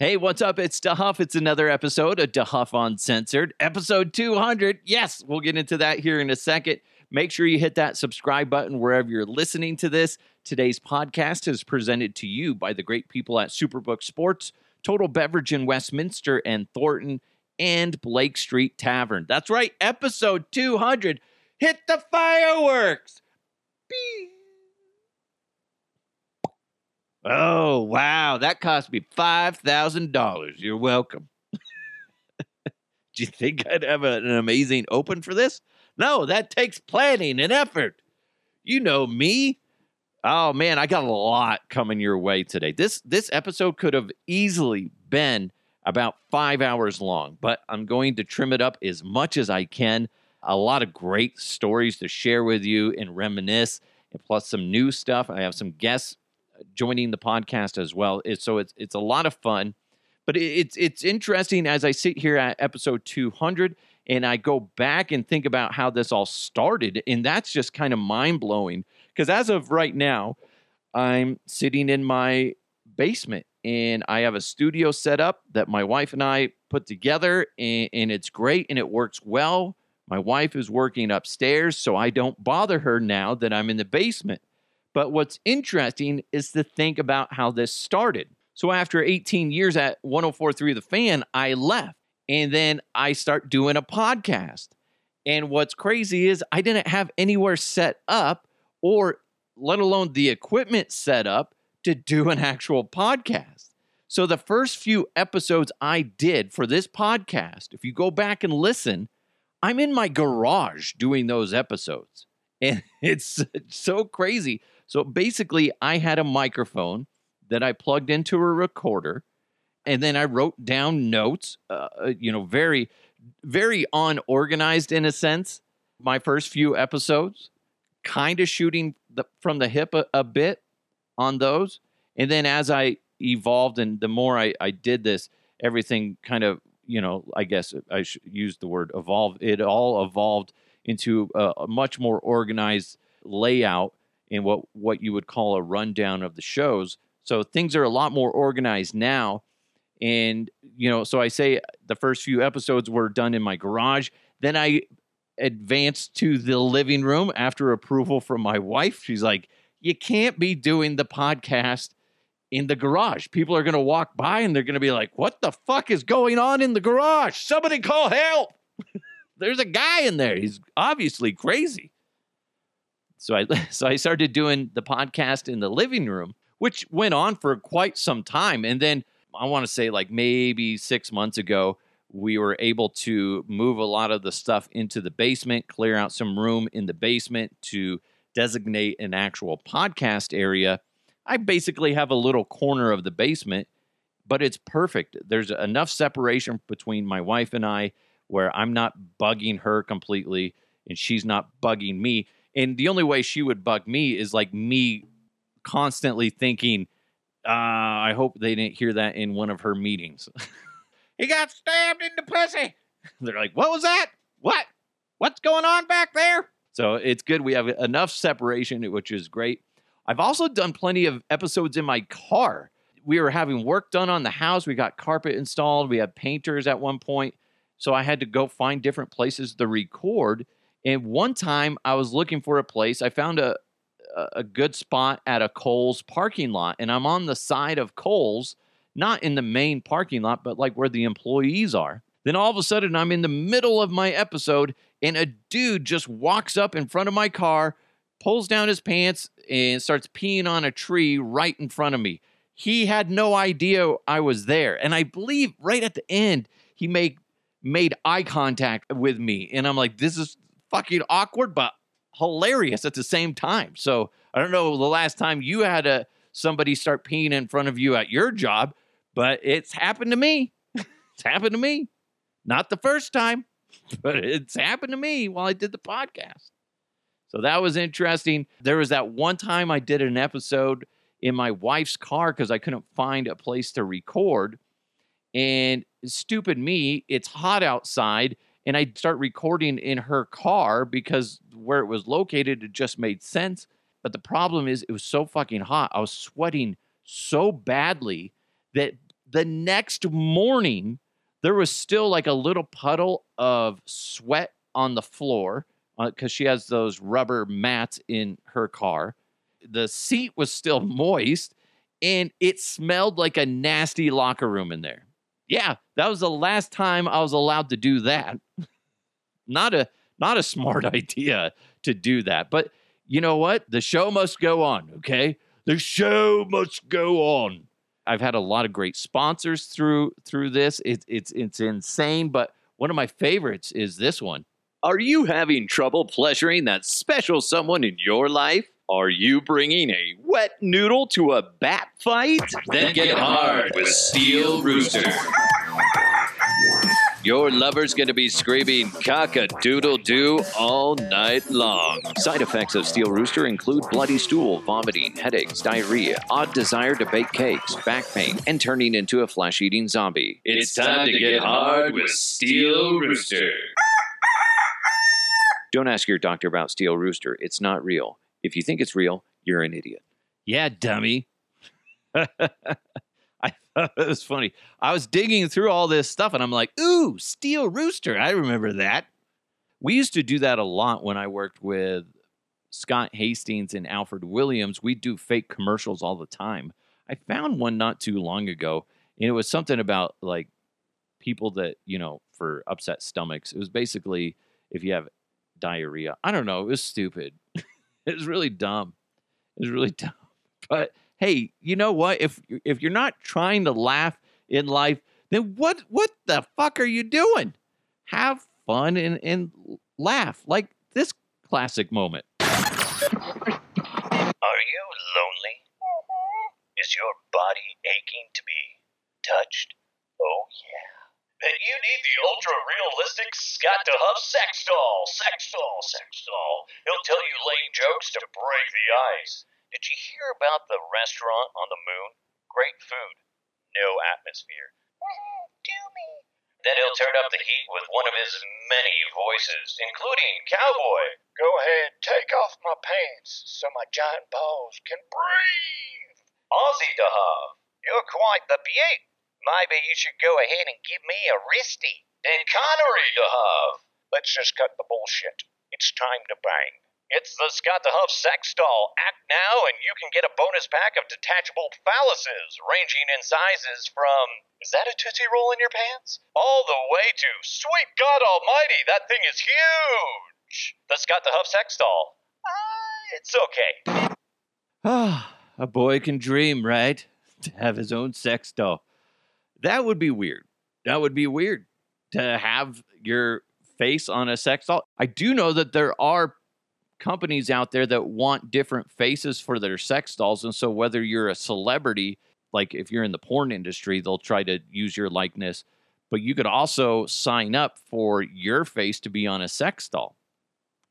Hey, what's up? It's DeHuff. It's another episode of DeHuff Uncensored, episode 200. Yes, we'll get into that here in a second. Make sure you hit that subscribe button wherever you're listening to this. Today's podcast is presented to you by the great people at Superbook Sports, Total Beverage in Westminster and Thornton, and Blake Street Tavern. That's right, episode 200. Hit the fireworks! Beep. Oh, wow. That cost me $5,000. You're welcome. Do you think I'd have a- an amazing open for this? No, that takes planning and effort. You know me. Oh man, I got a lot coming your way today. This this episode could have easily been about 5 hours long, but I'm going to trim it up as much as I can. A lot of great stories to share with you and reminisce, and plus some new stuff. I have some guests joining the podcast as well. It's, so it's it's a lot of fun, but it, it's it's interesting as I sit here at episode 200 and I go back and think about how this all started, and that's just kind of mind blowing. Because as of right now, I'm sitting in my basement and I have a studio set up that my wife and I put together, and, and it's great and it works well. My wife is working upstairs, so I don't bother her now that I'm in the basement. But what's interesting is to think about how this started. So after 18 years at 1043 The Fan, I left and then I start doing a podcast. And what's crazy is I didn't have anywhere set up or let alone the equipment set up to do an actual podcast. So the first few episodes I did for this podcast, if you go back and listen, I'm in my garage doing those episodes. And it's so crazy. So basically, I had a microphone that I plugged into a recorder, and then I wrote down notes. Uh, you know, very, very unorganized in a sense. My first few episodes, kind of shooting the, from the hip a, a bit on those, and then as I evolved and the more I, I did this, everything kind of you know I guess I should use the word evolve. It all evolved into a, a much more organized layout in what what you would call a rundown of the shows. So things are a lot more organized now. And you know, so I say the first few episodes were done in my garage. Then I advanced to the living room after approval from my wife. She's like, "You can't be doing the podcast in the garage. People are going to walk by and they're going to be like, "What the fuck is going on in the garage? Somebody call help." There's a guy in there. He's obviously crazy. So I so I started doing the podcast in the living room, which went on for quite some time. And then I want to say like maybe 6 months ago, we were able to move a lot of the stuff into the basement, clear out some room in the basement to designate an actual podcast area. I basically have a little corner of the basement, but it's perfect. There's enough separation between my wife and I where I'm not bugging her completely and she's not bugging me. And the only way she would bug me is like me constantly thinking, uh, I hope they didn't hear that in one of her meetings. he got stabbed in the pussy. They're like, what was that? What? What's going on back there? So it's good. We have enough separation, which is great. I've also done plenty of episodes in my car. We were having work done on the house. We got carpet installed. We had painters at one point. So I had to go find different places to record. And one time I was looking for a place. I found a a good spot at a Kohl's parking lot, and I'm on the side of Kohl's, not in the main parking lot, but like where the employees are. Then all of a sudden, I'm in the middle of my episode, and a dude just walks up in front of my car, pulls down his pants, and starts peeing on a tree right in front of me. He had no idea I was there, and I believe right at the end he made made eye contact with me, and I'm like, this is fucking awkward, but hilarious at the same time. So I don't know the last time you had a somebody start peeing in front of you at your job, but it's happened to me. it's happened to me. Not the first time, but it's happened to me while I did the podcast. So that was interesting. There was that one time I did an episode in my wife's car because I couldn't find a place to record. And stupid me, it's hot outside and I start recording in her car because where it was located, it just made sense. But the problem is, it was so fucking hot. I was sweating so badly that the next morning, there was still like a little puddle of sweat on the floor uh, because she has those rubber mats in her car. The seat was still moist and it smelled like a nasty locker room in there. Yeah, that was the last time I was allowed to do that. not a not a smart idea to do that. But you know what? The show must go on, okay? The show must go on. I've had a lot of great sponsors through through this. It's it's it's insane, but one of my favorites is this one. Are you having trouble pleasuring that special someone in your life? Are you bringing a wet noodle to a bat fight? Then get hard with Steel Rooster. Your lover's going to be screaming cock a doodle doo all night long. Side effects of Steel Rooster include bloody stool, vomiting, headaches, diarrhea, odd desire to bake cakes, back pain, and turning into a flesh eating zombie. It's time to get hard with Steel Rooster. Don't ask your doctor about Steel Rooster. It's not real. If you think it's real, you're an idiot. Yeah, dummy. I thought it was funny. I was digging through all this stuff and I'm like, ooh, Steel Rooster. I remember that. We used to do that a lot when I worked with Scott Hastings and Alfred Williams. We do fake commercials all the time. I found one not too long ago, and it was something about like people that, you know, for upset stomachs. It was basically if you have diarrhea. I don't know. It was stupid. it was really dumb. It was really dumb. But hey, you know what? If if you're not trying to laugh in life, then what what the fuck are you doing? Have fun and, and laugh like this classic moment. Are you lonely? Is your body aching to be touched? Oh, yeah. Then you need the ultra realistic Scott DeHuff sex doll. Sex doll, sex doll. He'll tell you lame jokes to break the ice. Did you hear about the restaurant on the moon? Great food, no atmosphere. Do me. Then he'll turn up the heat with one of his many voices, including Cowboy. Go ahead, take off my pants so my giant balls can breathe. Ozzy DeHuff, you're quite the beaut. Maybe you should go ahead and give me a wristy. And Connery DeHuff. Let's just cut the bullshit. It's time to bang. It's the Scott DeHuff sex doll. Act now, and you can get a bonus pack of detachable phalluses, ranging in sizes from is that a Tootsie Roll in your pants? All the way to sweet God Almighty, that thing is huge! The Scott DeHuff sex doll. Uh, it's okay. Ah, a boy can dream, right? To have his own sex doll. That would be weird. That would be weird to have your face on a sex doll. I do know that there are companies out there that want different faces for their sex dolls. And so, whether you're a celebrity, like if you're in the porn industry, they'll try to use your likeness. But you could also sign up for your face to be on a sex doll.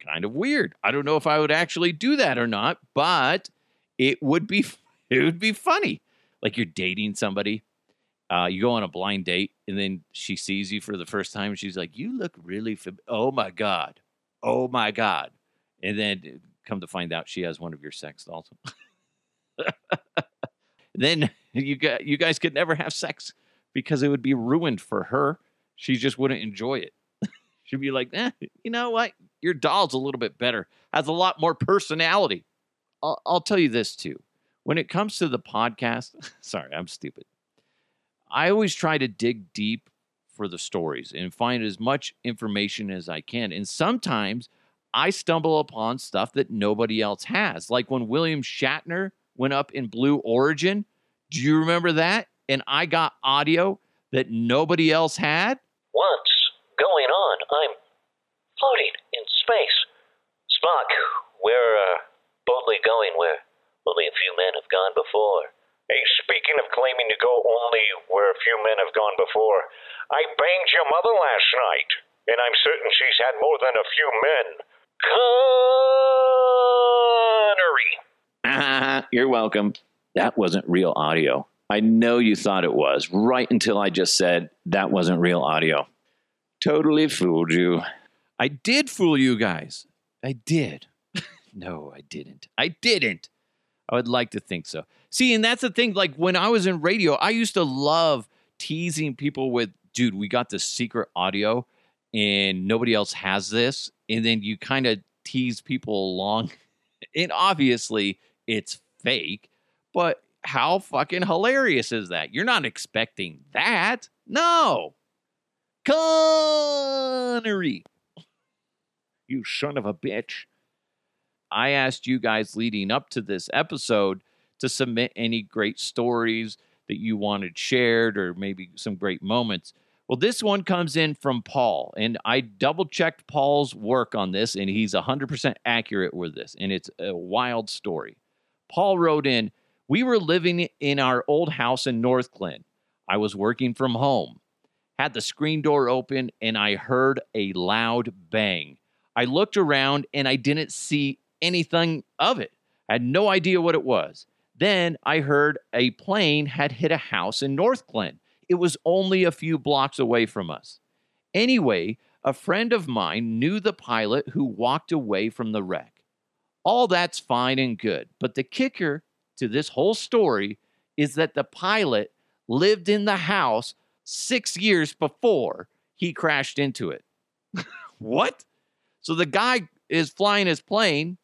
Kind of weird. I don't know if I would actually do that or not, but it would be it would be funny. Like you're dating somebody, uh, you go on a blind date, and then she sees you for the first time, and she's like, "You look really fam- oh my god, oh my god," and then uh, come to find out she has one of your sex dolls. then you got you guys could never have sex because it would be ruined for her. She just wouldn't enjoy it. She'd be like, eh, you know what? Your doll's a little bit better, has a lot more personality. I'll, I'll tell you this too. When it comes to the podcast, sorry, I'm stupid. I always try to dig deep for the stories and find as much information as I can. And sometimes I stumble upon stuff that nobody else has. Like when William Shatner went up in Blue Origin. Do you remember that? And I got audio that nobody else had. What's going on? I'm floating in space. Spock, we're uh, boldly going where only a few men have gone before. Hey, speaking of claiming to go only where a few men have gone before, I banged your mother last night, and I'm certain she's had more than a few men. Connery. Ah, you're welcome. That wasn't real audio. I know you thought it was, right until I just said that wasn't real audio. Totally fooled you. I did fool you guys. I did. no, I didn't. I didn't. I would like to think so. See, and that's the thing. Like when I was in radio, I used to love teasing people with, dude, we got this secret audio and nobody else has this. And then you kind of tease people along. And obviously it's fake, but how fucking hilarious is that? You're not expecting that. No. Connery. You son of a bitch. I asked you guys leading up to this episode to submit any great stories that you wanted shared or maybe some great moments. Well, this one comes in from Paul, and I double checked Paul's work on this, and he's 100% accurate with this, and it's a wild story. Paul wrote in, We were living in our old house in Northglenn. I was working from home, had the screen door open, and I heard a loud bang. I looked around and I didn't see anything of it. I had no idea what it was. Then I heard a plane had hit a house in Northglenn. It was only a few blocks away from us. Anyway, a friend of mine knew the pilot who walked away from the wreck. All that's fine and good, but the kicker to this whole story is that the pilot lived in the house six years before he crashed into it. what? So the guy is flying his plane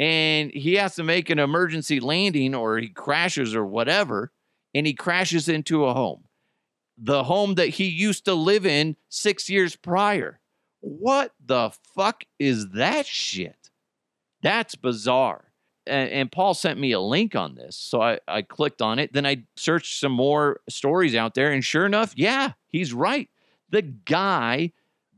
and he has to make an emergency landing or he crashes or whatever, and he crashes into a home. The home that he used to live in six years prior. What the fuck is that shit? That's bizarre. And, and Paul sent me a link on this. So I, I clicked on it. Then I searched some more stories out there. And sure enough, yeah, he's right. The guy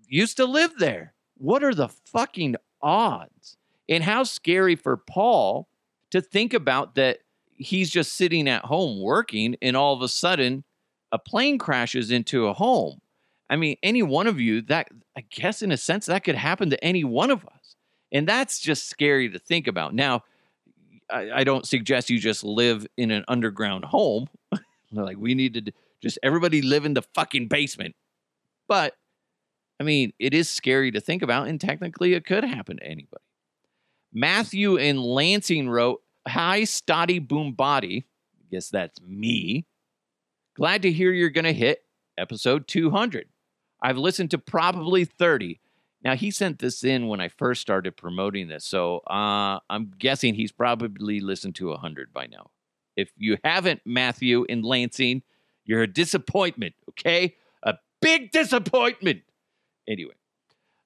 used to live there. What are the fucking odds? And how scary for Paul to think about that he's just sitting at home working and all of a sudden a plane crashes into a home. I mean, any one of you that I guess in a sense that could happen to any one of us. And that's just scary to think about. Now, I, I don't suggest you just live in an underground home. like we need to just everybody live in the fucking basement. But I mean, it is scary to think about, and technically it could happen to anybody. Matthew in Lansing wrote, Hi, Stotty Boom Body. I guess that's me. Glad to hear you're going to hit episode 200. I've listened to probably 30. Now, he sent this in when I first started promoting this, so uh, I'm guessing he's probably listened to 100 by now. If you haven't, Matthew in Lansing, you're a disappointment, okay? A big disappointment. Anyway,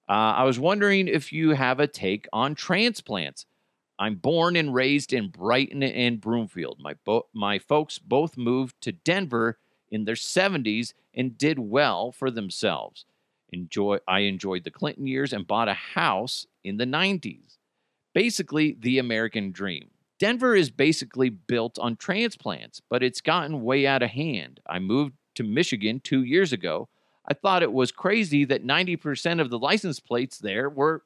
uh, I was wondering if you have a take on transplants. I'm born and raised in Brighton and Broomfield. My, bo- my folks both moved to Denver in their 70s and did well for themselves. Enjoy, I enjoyed the Clinton years and bought a house in the 90s. Basically, the American dream. Denver is basically built on transplants, but it's gotten way out of hand. I moved to Michigan two years ago I thought it was crazy that 90% of the license plates there were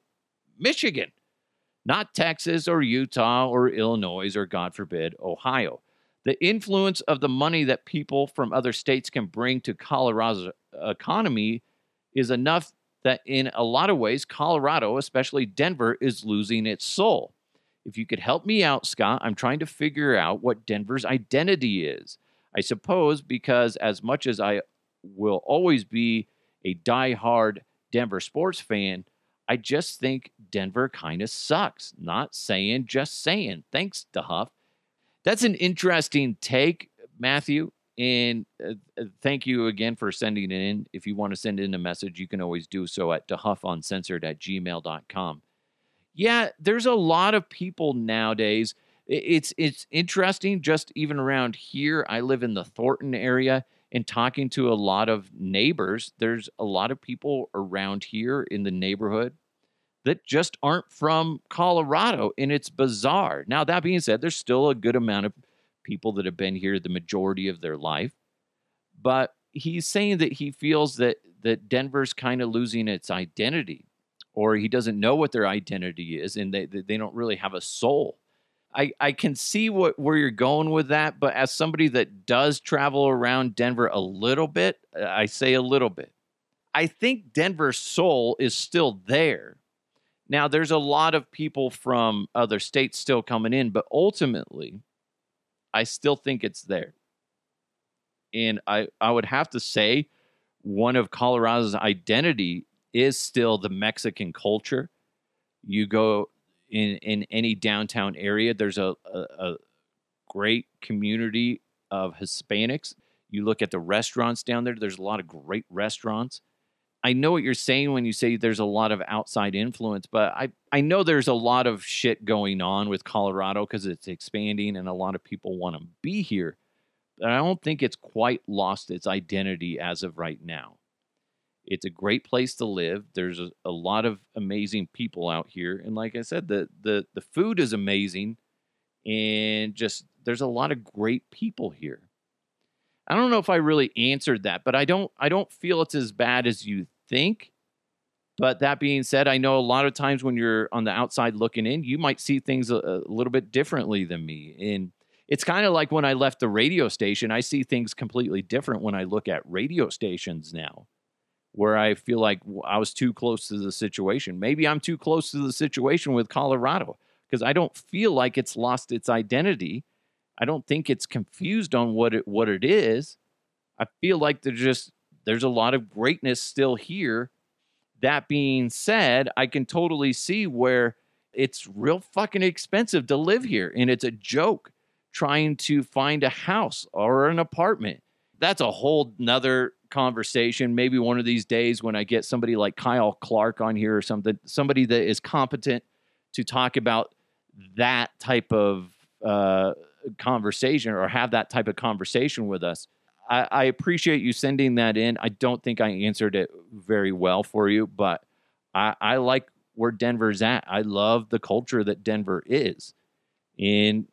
Michigan, not Texas or Utah or Illinois or, God forbid, Ohio. The influence of the money that people from other states can bring to Colorado's economy is enough that in a lot of ways, Colorado, especially Denver, is losing its soul. If you could help me out, Scott, I'm trying to figure out what Denver's identity is. I suppose because as much as I will always be a die-hard Denver sports fan. I just think Denver kind of sucks. Not saying, just saying. Thanks, DeHuff. That's an interesting take, Matthew. And uh, uh, thank you again for sending it in. If you want to send in a message, you can always do so at dehuffuncensored at gmail.com. Yeah, there's a lot of people nowadays. It's it's interesting just even around here. I live in the Thornton area and talking to a lot of neighbors, there's a lot of people around here in the neighborhood that just aren't from Colorado, and it's bizarre. Now, that being said, there's still a good amount of people that have been here the majority of their life, but he's saying that he feels that that Denver's kind of losing its identity, or he doesn't know what their identity is, and they they don't really have a soul. I, I can see what where you're going with that, but as somebody that does travel around Denver a little bit, uh, I say a little bit. I think Denver's soul is still there. Now, there's a lot of people from other states still coming in, but ultimately, I still think it's there. And I, I would have to say one of Colorado's identity is still the Mexican culture. You go in, in any downtown area, there's a, a, a great community of Hispanics. You look at the restaurants down there, there's a lot of great restaurants. I know what you're saying when you say there's a lot of outside influence, but I, I know there's a lot of shit going on with Colorado because it's expanding and a lot of people want to be here. But I don't think it's quite lost its identity as of right now. It's a great place to live. There's a, a lot of amazing people out here. And like I said, the, the, the food is amazing. And just there's a lot of great people here. I don't know if I really answered that, but I don't I don't feel it's as bad as you think. But that being said, I know a lot of times when you're on the outside looking in, you might see things a, a little bit differently than me. And it's kind of like when I left the radio station, I see things completely different when I look at radio stations now, where I feel like I was too close to the situation. Maybe I'm too close to the situation with Colorado because I don't feel like it's lost its identity. I don't think it's confused on what it what it is. I feel like there's just there's a lot of greatness still here. That being said, I can totally see where it's real fucking expensive to live here and it's a joke trying to find a house or an apartment. That's a whole nother conversation. Maybe one of these days when I get somebody like Kyle Clark on here or something, somebody that is competent to talk about that type of uh, conversation or have that type of conversation with us. I, I appreciate you sending that in. I don't think I answered it very well for you, but I, I like where Denver's at. I love the culture that Denver is. And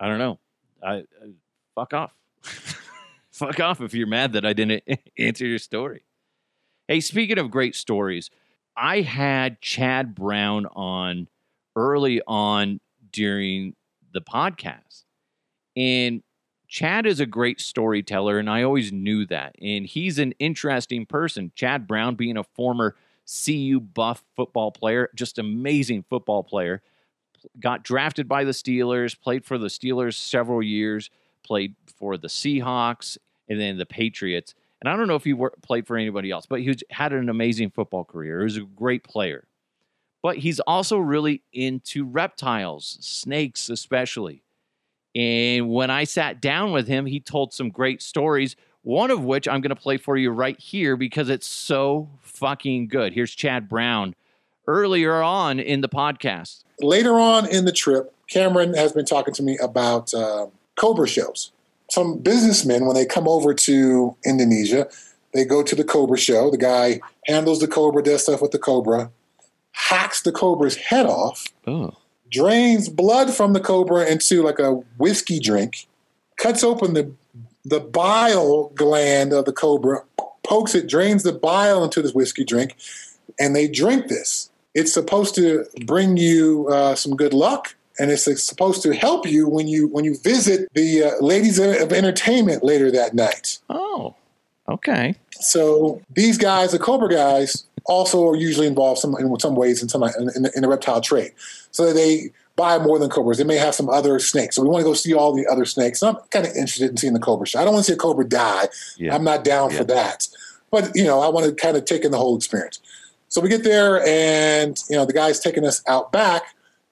I don't know. I, I fuck off. fuck off if you're mad that I didn't answer your story. Hey, speaking of great stories, I had Chad Brown on early on during the podcast. And Chad is a great storyteller, and I always knew that. And he's an interesting person. Chad Brown, being a former CU buff football player, just amazing football player, got drafted by the Steelers, played for the Steelers several years, played for the Seahawks, and then the Patriots. And I don't know if he played for anybody else, but he had an amazing football career. He was a great player. But he's also really into reptiles, snakes especially. And when I sat down with him, he told some great stories, one of which I'm going to play for you right here because it's so fucking good. Here's Chad Brown earlier on in the podcast. Later on in the trip, Cameron has been talking to me about uh, Cobra shows. Some businessmen, when they come over to Indonesia, they go to the Cobra show. The guy handles the Cobra, does stuff with the Cobra, hacks the Cobra's head off. Oh drains blood from the cobra into like a whiskey drink, cuts open the the bile gland of the cobra, pokes it, drains the bile into this whiskey drink, and they drink this. It's supposed to bring you uh, some good luck, and it's supposed to help you when you when you visit the uh, ladies of entertainment later that night. Oh, okay. So these guys, the Cobra guys, also are usually involved some in some ways in some in, in, in the reptile trade. So they buy more than cobras. They may have some other snakes. So we want to go see all the other snakes. So I'm kind of interested in seeing the cobra show. I don't want to see a cobra die. Yeah. I'm not down yeah. for that. But you know, I want to kind of take in the whole experience. So we get there, and you know, the guy's taking us out back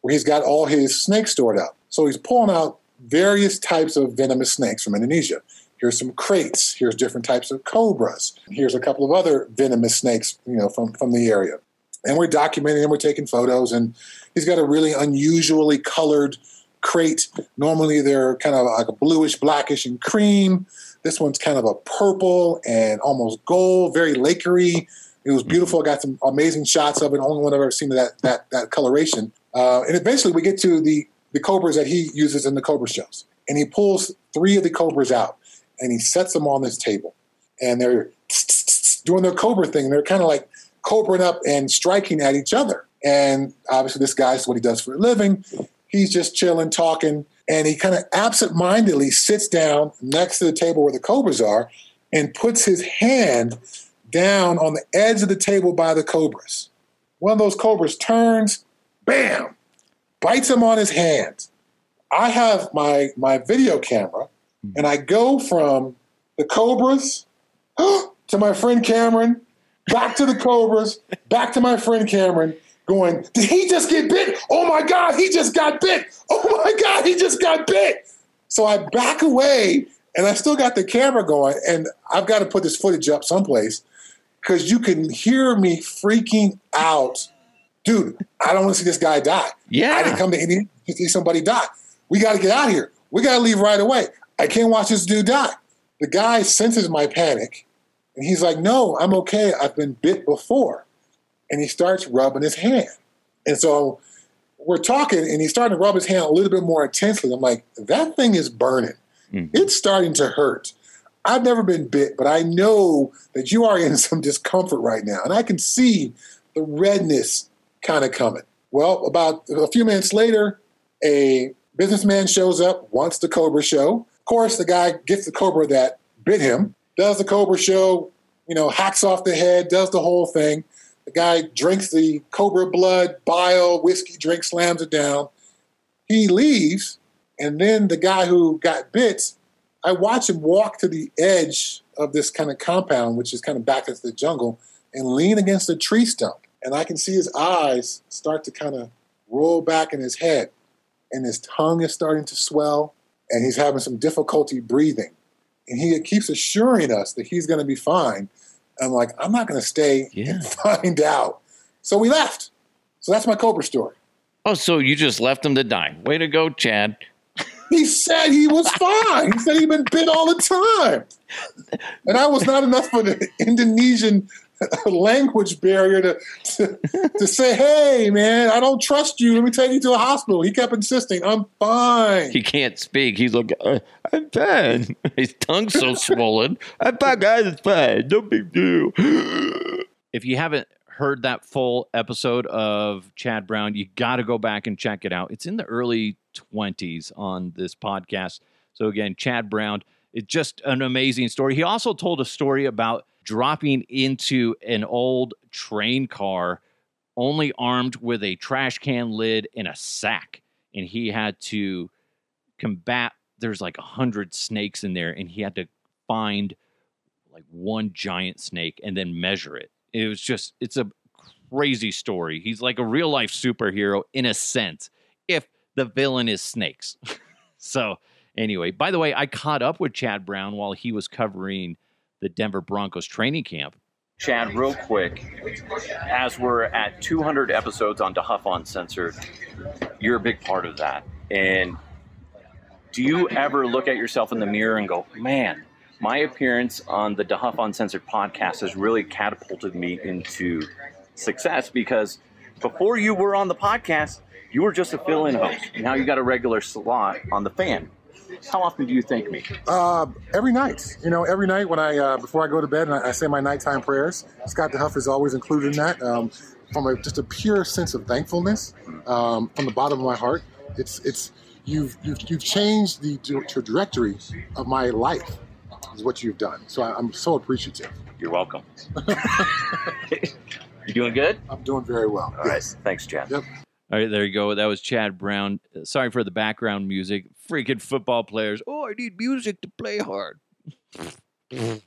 where he's got all his snakes stored up. So he's pulling out various types of venomous snakes from Indonesia. Here's some kraits. Here's different types of cobras. Here's a couple of other venomous snakes, you know, from, from the area. And we're documenting and we're taking photos. And he's got a really unusually colored krait. Normally they're kind of like a bluish, blackish, and cream. This one's kind of a purple and almost gold, very lakery. It was beautiful. I got some amazing shots of it. Only one I've ever seen that that that coloration. Uh, and eventually we get to the the cobras that he uses in the cobra shows, and he pulls three of the cobras out and he sets them on this table. And they're doing their cobra thing. They're kind of like cobraing up and striking at each other. And obviously, this guy's what he does for a living. He's just chilling, talking, and he kind of absent-mindedly sits down next to the table where the cobras are and puts his hand down on the edge of the table by the cobras. one of those cobras turns, bam, bites him on his hand. I have my my video camera, hmm. and I go from the cobras to my friend Cameron, back to the cobras, back to my friend Cameron, going, Did he just get bit? Oh my God, he just got bit. Oh my God, he just got bit. So I back away and I still got the camera going, and I've got to put this footage up someplace because you can hear me freaking out. Dude, I don't want to see this guy die. Yeah. I didn't come to Indiana to see somebody die. We got to get out of here. We got to leave right away. I can't watch this dude die. The guy senses my panic and he's like, No, I'm okay. I've been bit before. And he starts rubbing his hand. And so we're talking, and he's starting to rub his hand a little bit more intensely. I'm like, That thing is burning. Mhm. It's starting to hurt. I've never been bit, but I know that you are in some discomfort right now. And I can see the redness kind of coming. Well, about a few minutes later, a businessman shows up, wants the Cobra show. Of course, the guy gets the Cobra that bit him, does the Cobra show, you know, hacks off the head, does the whole thing. The guy drinks the Cobra blood, bile, whiskey drink, slams it down. He leaves, and then the guy who got bit, I watch him walk to the edge of this kind of compound, which is kind of back into the jungle, and lean against a tree stump. And I can see his eyes start to kind of roll back in his head, and his tongue is starting to swell, and he's having some difficulty breathing. And he keeps assuring us that he's going to be fine. I'm like, I'm not going to stay Yeah. and find out. So we left. So that's my Cobra story. Oh, so you just left him to die. Way to go, Chad. He said he was fine. He said he'd been bit all the time. And I was not enough for the Indonesian language barrier to, to, to say, hey, man, I don't trust you. Let me take you to the hospital. He kept insisting, I'm fine. He can't speak. He's like, uh, I'm fine. His tongue's so swollen. I'm fine, guys. It's fine. No big deal. if you haven't heard that full episode of Chad Brown, you got to go back and check it out. It's in the early 20s on this podcast. So, again, Chad Brown, it's just an amazing story. He also told a story about dropping into an old train car only armed with a trash can lid and a sack. And he had to combat there's like a hundred snakes in there and he had to find like one giant snake and then measure it. It was just it's a crazy story. He's like a real life superhero in a sense if the villain is snakes. So anyway by the way i caught up with chad brown while he was covering the denver broncos training camp chad real quick as we're at 200 episodes on DeHuff Uncensored, you're a big part of that. And do you ever look at yourself in the mirror and go, man, my appearance on the DeHuff Uncensored podcast has really catapulted me into success because before you were on the podcast, you were just a fill in host. Now you got a regular slot on the fan. How often do you thank me? Uh, every night, you know, every night when I uh, before I go to bed and I, I say my nighttime prayers. Scott DeHuff is always included in that. Um, from a, just a pure sense of thankfulness um, from the bottom of my heart. It's it's you've you've, you've changed the trajectory of my life. Is what you've done. So I, I'm so appreciative. You're welcome. you doing good? I'm doing very well. All right. yes. Thanks, Chad. Yep. All right, there you go. That was Chad Brown. Uh, Sorry for the background music. Freaking football players. Oh, I need music to play hard. anyway,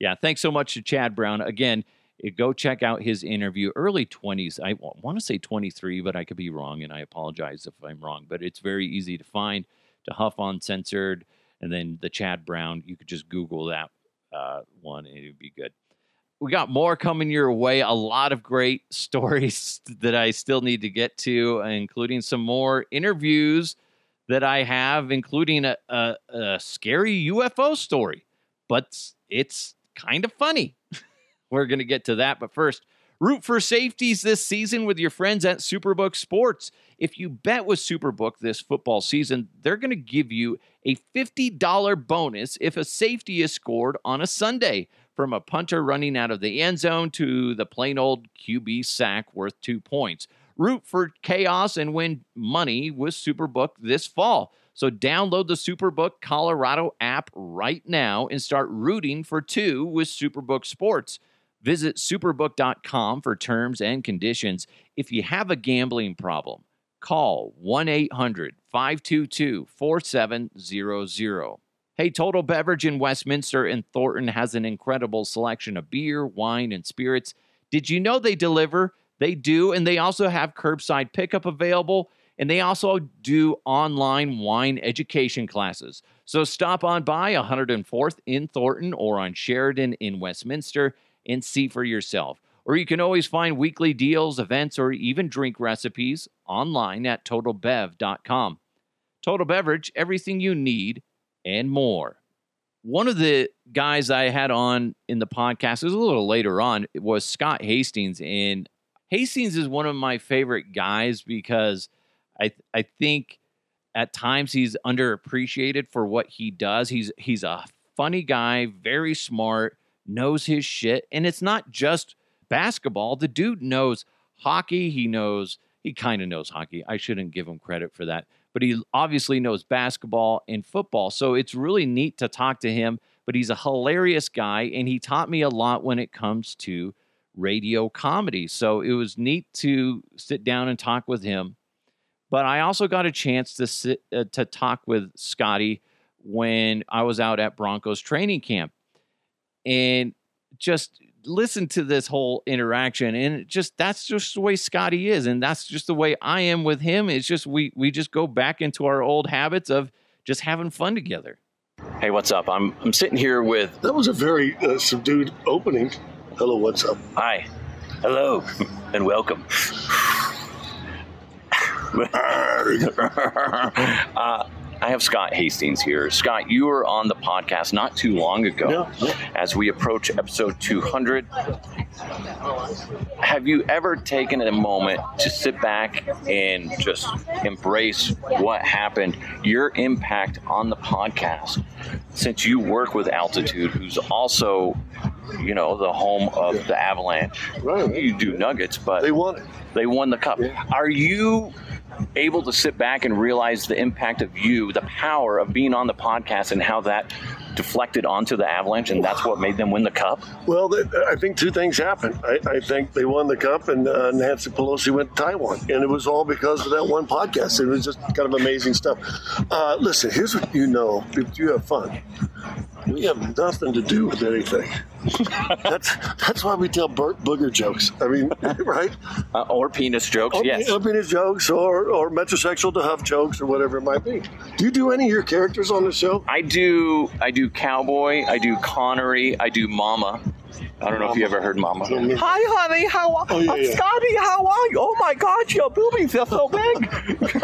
yeah, thanks so much to Chad Brown. Again, eh, go check out his interview. Early 20s. I want to say 23, but I could be wrong, and I apologize if I'm wrong. But it's very easy to find DeHuff Uncensored, and then the Chad Brown. You could just Google that uh, one, and it would be good we got more coming your way. A lot of great stories that I still need to get to, including some more interviews that I have, including a, a, a scary UFO story. But it's kind of funny. We're going to get to that. But first, root for safeties this season with your friends at Superbook Sports. If you bet with Superbook this football season, they're going to give you a $50 bonus if a safety is scored on a Sunday from a punter running out of the end zone to the plain old QB sack worth two points. Root for chaos and win money with Superbook this fall. So download the Superbook Colorado app right now and start rooting for two with Superbook Sports. Visit superbook.com for terms and conditions. If you have a gambling problem, call 1 800 522 4700. Hey, Total Beverage in Westminster and Thornton has an incredible selection of beer, wine, and spirits. Did you know they deliver? They do, and they also have curbside pickup available, and they also do online wine education classes. So stop on by 104th in Thornton or on Sheridan in Westminster and see for yourself. Or you can always find weekly deals, events, or even drink recipes online at totalbev.com. Total Beverage, everything you need and more. One of the guys I had on in the podcast, it was a little later on, was Scott Hastings. And Hastings is one of my favorite guys because I I think at times he's underappreciated for what he does. He's he's a funny guy, very smart, knows his shit, and it's not just basketball. The dude knows hockey. He knows he kind of knows hockey. I shouldn't give him credit for that, but he obviously knows basketball and football. So it's really neat to talk to him. But he's a hilarious guy, and he taught me a lot when it comes to radio comedy. So it was neat to sit down and talk with him. But I also got a chance to sit uh, to talk with Scotty when I was out at Broncos training camp, and just listen to this whole interaction. And just that's just the way Scotty is, and that's just the way I am with him. It's just we we just go back into our old habits of just having fun together. Hey, what's up? I'm I'm sitting here with. That was a very uh, subdued opening. Hello, what's up? Hi, hello, and welcome. uh, I have Scott Hastings here. Scott, you were on the podcast not too long ago. Yeah, yeah. As we approach episode 200, have you ever taken a moment to sit back and just embrace what happened, your impact on the podcast? Since you work with Altitude, who's also, you know, the home of the Avalanche. Right. You do Nuggets, but They won it. they won the cup. Yeah. Are you able to sit back and realize the impact of you, the power of being on the podcast, and how that deflected onto the Avalanche, and that's what made them win the cup? Well, I think two things happened. I, I think they won the cup, and uh, Nancy Pelosi went to Taiwan, and it was all because of that one podcast. It was just kind of amazing stuff. Uh, listen, here's what you know: if you have fun, we have nothing to do with anything. that's that's why we tell Burt Booger jokes. I mean, right? Uh, or penis jokes, Or, yes. or penis jokes, or or metrosexual DeHuff jokes, or whatever it might be. Do you do any of your characters on the show? I do. I do cowboy. I do Connery. I do Mama. I don't know if you ever heard Mama. Hi, honey. How are Oh, yeah, I'm yeah. Scotty? How are you? Oh my gosh, your boobies are so big.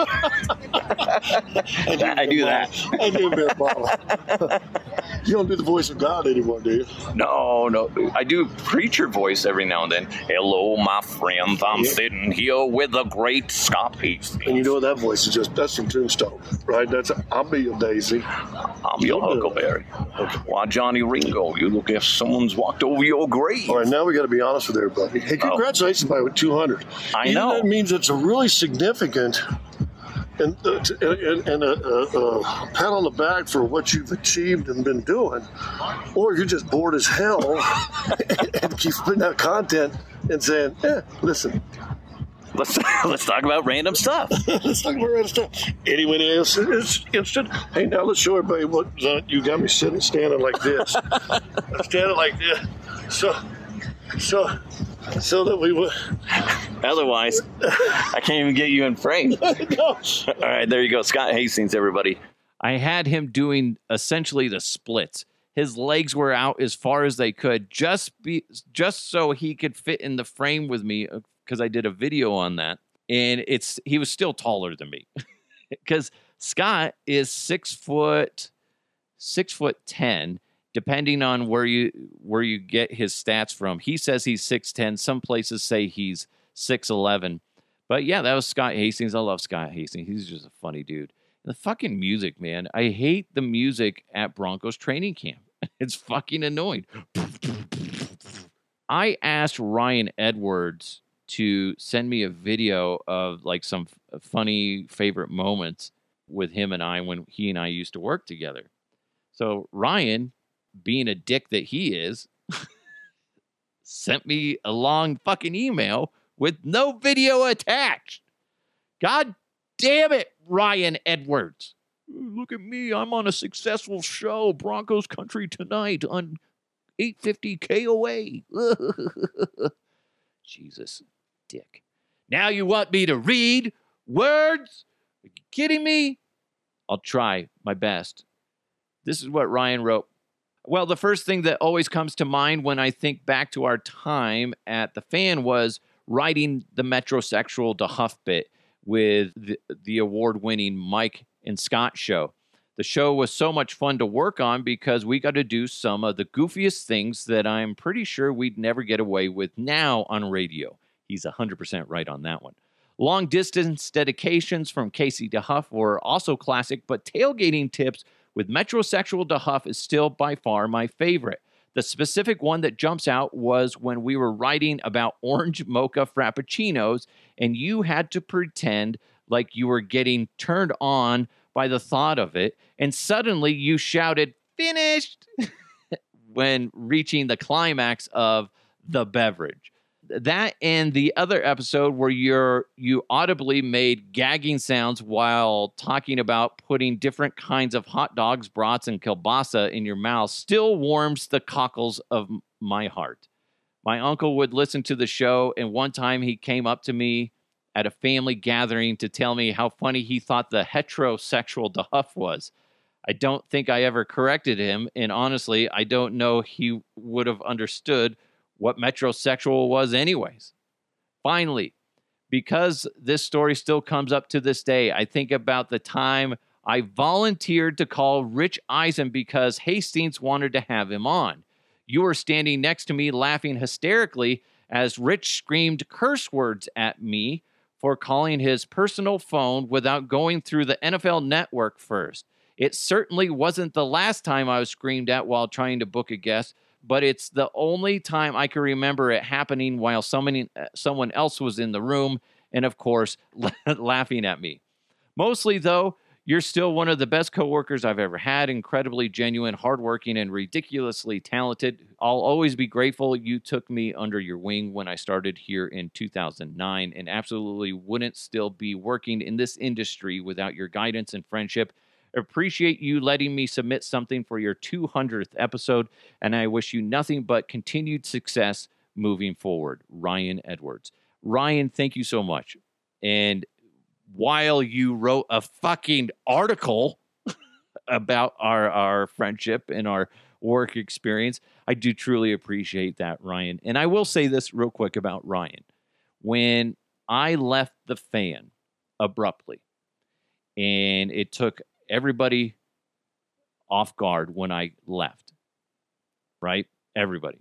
I do that. I do Bear Mama. you don't do the voice of God anymore, do you? No, no. I do preacher voice every now and then. Hello, my friends. I'm Yeah. sitting here with the great Scott Hastings. And you know that voice is just that's from Tombstone, right? That's I'll be your Daisy. I'm your You'll do it. Huckleberry. Why, Johnny Ringo, you look if someone's walked over your grave. All right, now we got to be honest with everybody. Hey, congratulations by 200. Oh. I Either know. That means it's a really significant and, uh, and, and a, a, a pat on the back for what you've achieved and been doing, or you're just bored as hell and keep putting out content and saying, "Yeah, listen, Let's let's talk about random stuff. let's talk about random stuff." Anyone else is interested? Hey, now let's show everybody what uh, you got me sitting, standing like this, I'm standing like this, so, so, so that we would. Otherwise, I can't even get you in frame. All right, there you go, Scott Hastings, everybody. I had him doing essentially the splits. His legs were out as far as they could, just be just so he could fit in the frame with me, because I did a video on that. And it's he was still taller than me, because Scott is six foot, six foot ten, depending on where you where you get his stats from. He says he's six ten. Some places say he's six eleven. But yeah, that was Scott Hastings. I love Scott Hastings. He's just a funny dude. The fucking music, man. I hate the music at Broncos training camp. It's fucking annoying. I asked Ryan Edwards to send me a video of like some f- uh, funny favorite moments with him and I when he and I used to work together. So Ryan, being a dick that he is, sent me a long fucking email with no video attached. God damn it, Ryan Edwards. Look at me. I'm on a successful show, Broncos Country Tonight on 850 KOA. Jesus, dick. Now you want me to read words? Are you kidding me? I'll try my best. This is what Ryan wrote. Well, the first thing that always comes to mind when I think back to our time at the fan was writing the metrosexual DeHuff bit with the, the award winning Mike and Scott show. The show was so much fun to work on because we got to do some of the goofiest things that I'm pretty sure we'd never get away with now on radio. He's 100% right on that one. Long distance dedications from Casey DeHuff were also classic, but tailgating tips with Metrosexual DeHuff is still by far my favorite. The specific one that jumps out was when we were writing about orange mocha frappuccinos, and you had to pretend like you were getting turned on by the thought of it, and suddenly you shouted, Finished! when reaching the climax of the beverage that and the other episode where you're you audibly made gagging sounds while talking about putting different kinds of hot dogs, brats, and kielbasa in your mouth still warms the cockles of my heart. My uncle would listen to the show, and one time he came up to me at a family gathering to tell me how funny he thought the heterosexual DeHuff was. I don't think I ever corrected him, and honestly, I don't know he would have understood what metrosexual was, anyways. Finally, because this story still comes up to this day, I think about the time I volunteered to call Rich Eisen because Hastings wanted to have him on. You were standing next to me laughing hysterically as Rich screamed curse words at me for calling his personal phone without going through the NFL network first. It certainly wasn't the last time I was screamed at while trying to book a guest, but it's the only time I can remember it happening while someone uh, someone else was in the room and of course laughing at me. Mostly though, you're still one of the best coworkers I've ever had, incredibly genuine, hardworking and ridiculously talented. I'll always be grateful you took me under your wing when I started here in 2009 and absolutely wouldn't still be working in this industry without your guidance and friendship Appreciate you letting me submit something for your 200th episode, and I wish you nothing but continued success moving forward. Ryan Edwards. Ryan, thank you so much. And while you wrote a fucking article about our our friendship and our work experience, I do truly appreciate that, Ryan. And I will say this real quick about Ryan. When I left the fan abruptly, and it took everybody off guard when I left. Right? Everybody.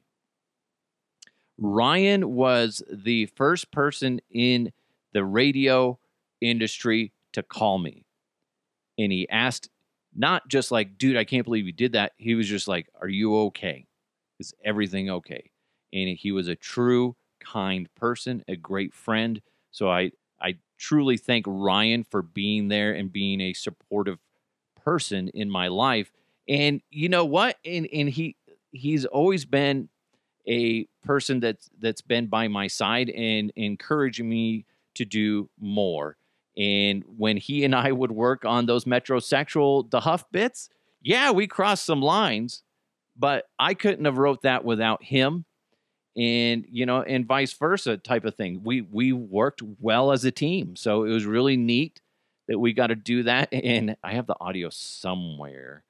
Ryan was the first person in the radio industry to call me. And he asked, not just like, dude, I can't believe you did that. He was just like, are you okay? Is everything okay? And he was a true, kind person, a great friend. So I, I truly thank Ryan for being there and being a supportive person in my life. And you know what? And and he he's always been a person that's that's been by my side and encouraging me to do more. And when he and I would work on those metrosexual DeHuff bits, yeah, we crossed some lines, but I couldn't have wrote that without him. And you know, and vice versa type of thing. We we worked well as a team. So it was really neat that we got to do that. And I have the audio somewhere.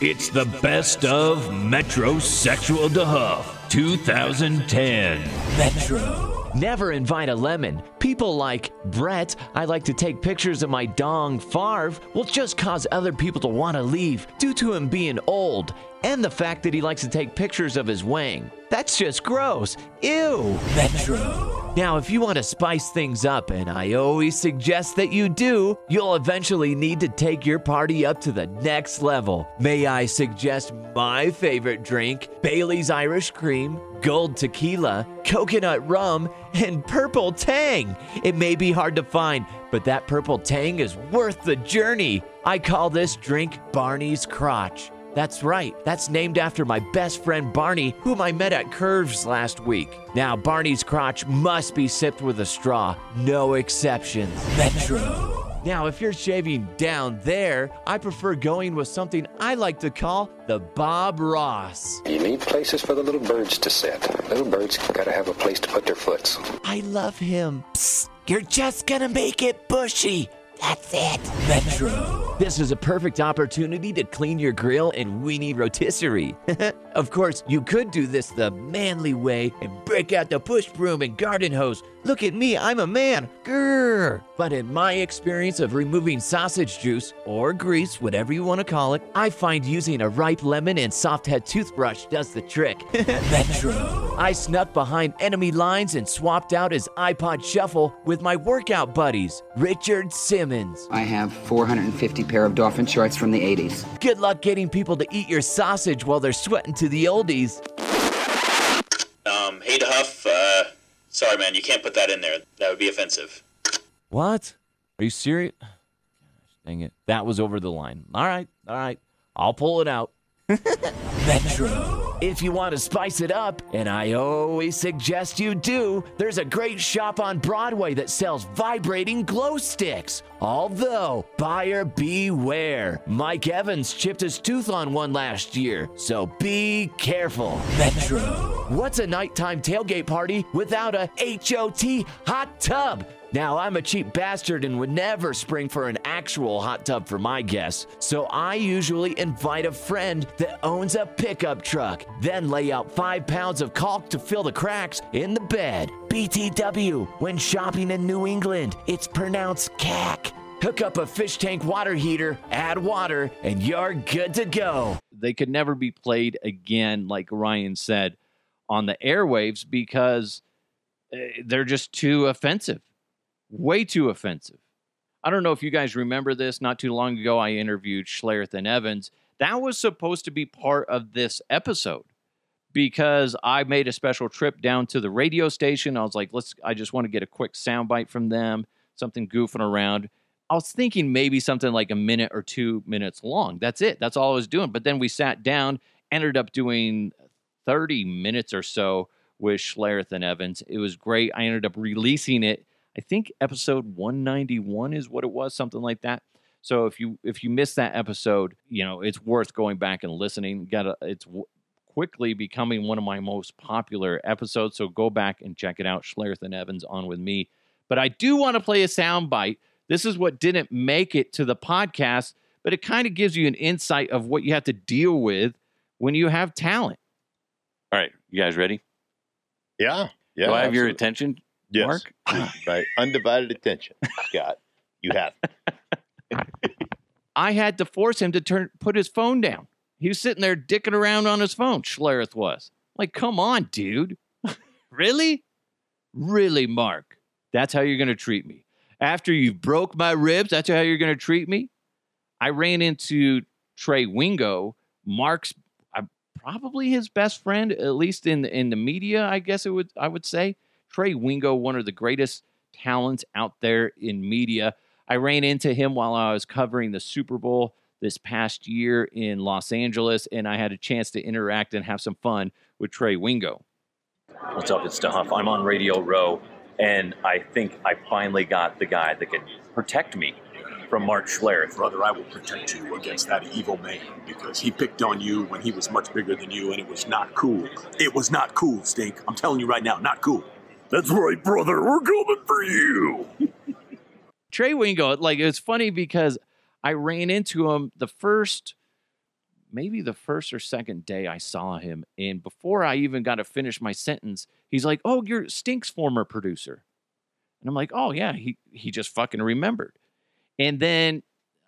It's the best of Metrosexual DeHuff 2010. Metro. Never invite a lemon. People like Brett, I like to take pictures of my dong Favre, will just cause other people to want to leave due to him being old and the fact that he likes to take pictures of his wang. That's just gross. Ew. Metro. Now, if you want to spice things up, and I always suggest that you do, you'll eventually need to take your party up to the next level. May I suggest my favorite drink Bailey's Irish Cream, Gold Tequila, Coconut Rum, and Purple Tang? It may be hard to find, but that Purple Tang is worth the journey. I call this drink Barney's Crotch. That's right, that's named after my best friend Barney, whom I met at Curves last week. Now, Barney's crotch must be sipped with a straw, no exceptions. Metro. Now, if you're shaving down there, I prefer going with something I like to call the Bob Ross. You need places for the little birds to sit. Little birds gotta have a place to put their foots. I love him. Psst, you're just gonna make it bushy. That's it. Metro. This is a perfect opportunity to clean your grill and Weenie Rotisserie. of course, you could do this the manly way and break out the push broom and garden hose. Look at me, I'm a man. Grrr. But in my experience of removing sausage juice or grease, whatever you want to call it, I find using a ripe lemon and soft head toothbrush does the trick. Metro. I snuck behind enemy lines and swapped out his iPod Shuffle with my workout buddies, Richard Simmons. I have 450 pair of dolphin shorts from the 80s. Good luck getting people to eat your sausage while they're sweating to the oldies. Um, hey, Huff, uh, sorry, man, you can't put that in there. That would be offensive. What? Are you serious? Gosh, dang it. That was over the line. All right, all right. I'll pull it out. Metro. If you want to spice it up, and I always suggest you do, there's a great shop on Broadway that sells vibrating glow sticks. Although, buyer beware. Mike Evans chipped his tooth on one last year, so be careful. Metro. What's a nighttime tailgate party without a HOT hot tub? Now, I'm a cheap bastard and would never spring for an actual hot tub for my guests, so I usually invite a friend that owns a pickup truck, then lay out five pounds of caulk to fill the cracks in the bed. BTW, when shopping in New England, it's pronounced CAC. Hook up a fish tank water heater, add water, and you're good to go. They could never be played again, like Ryan said, on the airwaves because eh, they're just too offensive way too offensive. I don't know if you guys remember this. Not too long ago, I interviewed Schlereth and Evans. That was supposed to be part of this episode because I made a special trip down to the radio station. I was like, let's, I just want to get a quick soundbite from them, something goofing around. I was thinking maybe something like a minute or two minutes long. That's it. That's all I was doing. But then we sat down, ended up doing 30 minutes or so with Schlereth and Evans. It was great. I ended up releasing it I think episode 191 is what it was, something like that. So if you if you missed that episode, you know it's worth going back and listening. Got it's w- quickly becoming one of my most popular episodes. So go back and check it out. Schlereth and Evans on with me. But I do want to play a sound bite. This is what didn't make it to the podcast, but it kind of gives you an insight of what you have to deal with when you have talent. All right, you guys ready? Yeah. Yeah. Do I have absolutely. your attention? Yes. Mark? right. Undivided attention, Scott. You have. I had to force him to turn put his phone down. He was sitting there dicking around on his phone. Schlereth was like, "Come on, dude, really, really, Mark? That's how you're going to treat me after you broke my ribs? That's how you're going to treat me?" I ran into Trey Wingo, Mark's uh, probably his best friend, at least in the, in the media. I guess it would I would say Trey Wingo, one of the greatest talents out there in media. I ran into him while I was covering the Super Bowl this past year in Los Angeles, and I had a chance to interact and have some fun with Trey Wingo. What's up? It's Duff. I'm on Radio Row, and I think I finally got the guy that can protect me from Mark Schlereth. Brother, I will protect you against that evil man because he picked on you when he was much bigger than you, and it was not cool. It was not cool, Stink. I'm telling you right now, not cool. That's right, brother. We're coming for you. Trey Wingo, like it's funny because I ran into him the first, maybe the first or second day I saw him, and before I even got to finish my sentence, he's like, "Oh, you're Stink's former producer," and I'm like, "Oh yeah," he he just fucking remembered, and then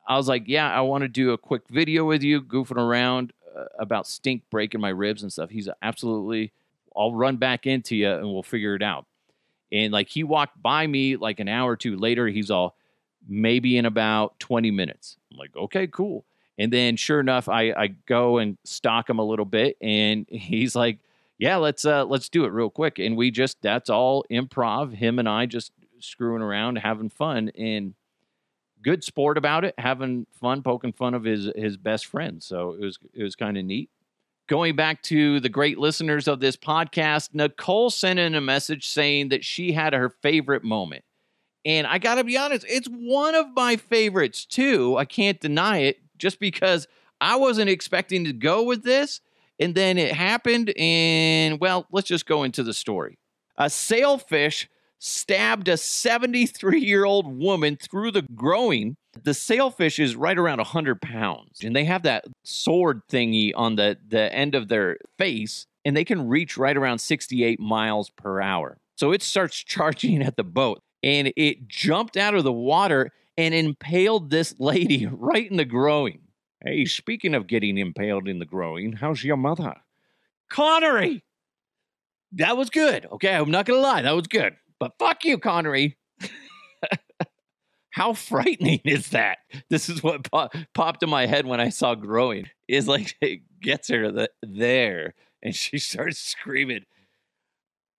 I was like, "Yeah, I want to do a quick video with you, goofing around uh, about Stink breaking my ribs and stuff." He's absolutely, I'll run back into you and we'll figure it out. And like he walked by me like an hour or two later, he's all maybe in about 20 minutes. I'm like, okay, cool. And then sure enough, I, I go and stalk him a little bit and he's like, yeah, let's uh let's do it real quick. And we just that's all improv, him and I just screwing around, having fun. And good sport about it, having fun, poking fun of his his best friend. So it was it was kind of neat. Going back to the great listeners of this podcast, Nicole sent in a message saying that she had her favorite moment. And I got to be honest, it's one of my favorites too. I can't deny it just because I wasn't expecting to go with this. And then it happened. And well, let's just go into the story. A sailfish stabbed a 73 year old woman through the groin. The sailfish is right around 100 pounds, and they have that sword thingy on the, the end of their face, and they can reach right around 68 miles per hour. So it starts charging at the boat, and it jumped out of the water and impaled this lady right in the groin. Hey, speaking of getting impaled in the groin, how's your mother? Connery! That was good. Okay, I'm not gonna lie, that was good. But fuck you, Connery. How frightening is that? This is what pop- popped in my head when I saw growing. Is like it gets her the, there, and she starts screaming,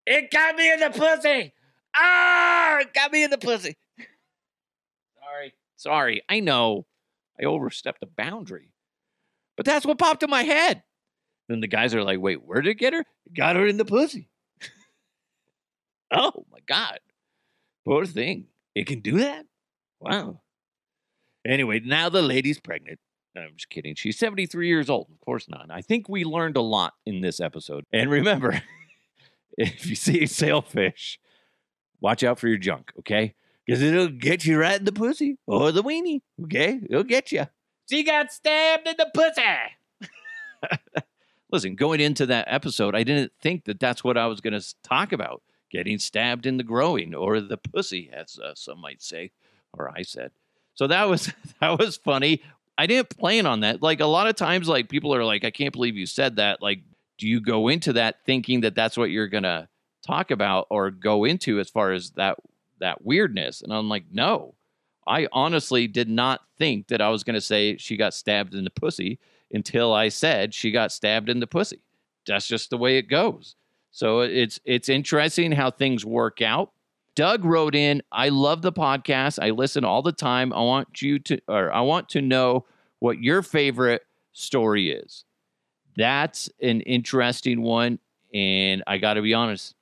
"It got me in the pussy! Ah, it got me in the pussy!" Sorry, sorry. I know I overstepped a boundary, but that's what popped in my head. Then the guys are like, "Wait, where did it get her? It got her in the pussy." Oh my God. Poor thing. It can do that? Wow. Anyway, now the lady's pregnant. I'm just kidding. She's 73 years old. Of course not. I think we learned a lot in this episode. And remember, if you see a sailfish, watch out for your junk, okay? Because it'll get you right in the pussy or the weenie, okay? It'll get you. She got stabbed in the pussy. Listen, going into that episode, I didn't think that that's what I was going to talk about getting stabbed in the groin or the pussy, as uh, some might say, or I said. So that was that was funny. I didn't plan on that. Like a lot of times, like people are like, "I can't believe you said that." Like, do you go into that thinking that that's what you're gonna talk about or go into as far as that that weirdness? And I'm like, no. I honestly did not think that I was gonna say she got stabbed in the pussy until I said she got stabbed in the pussy. That's just the way it goes. So it's it's interesting how things work out. Doug wrote in, I love the podcast. I listen all the time. I want you to or I want to know what your favorite story is. That's an interesting one and I got to be honest.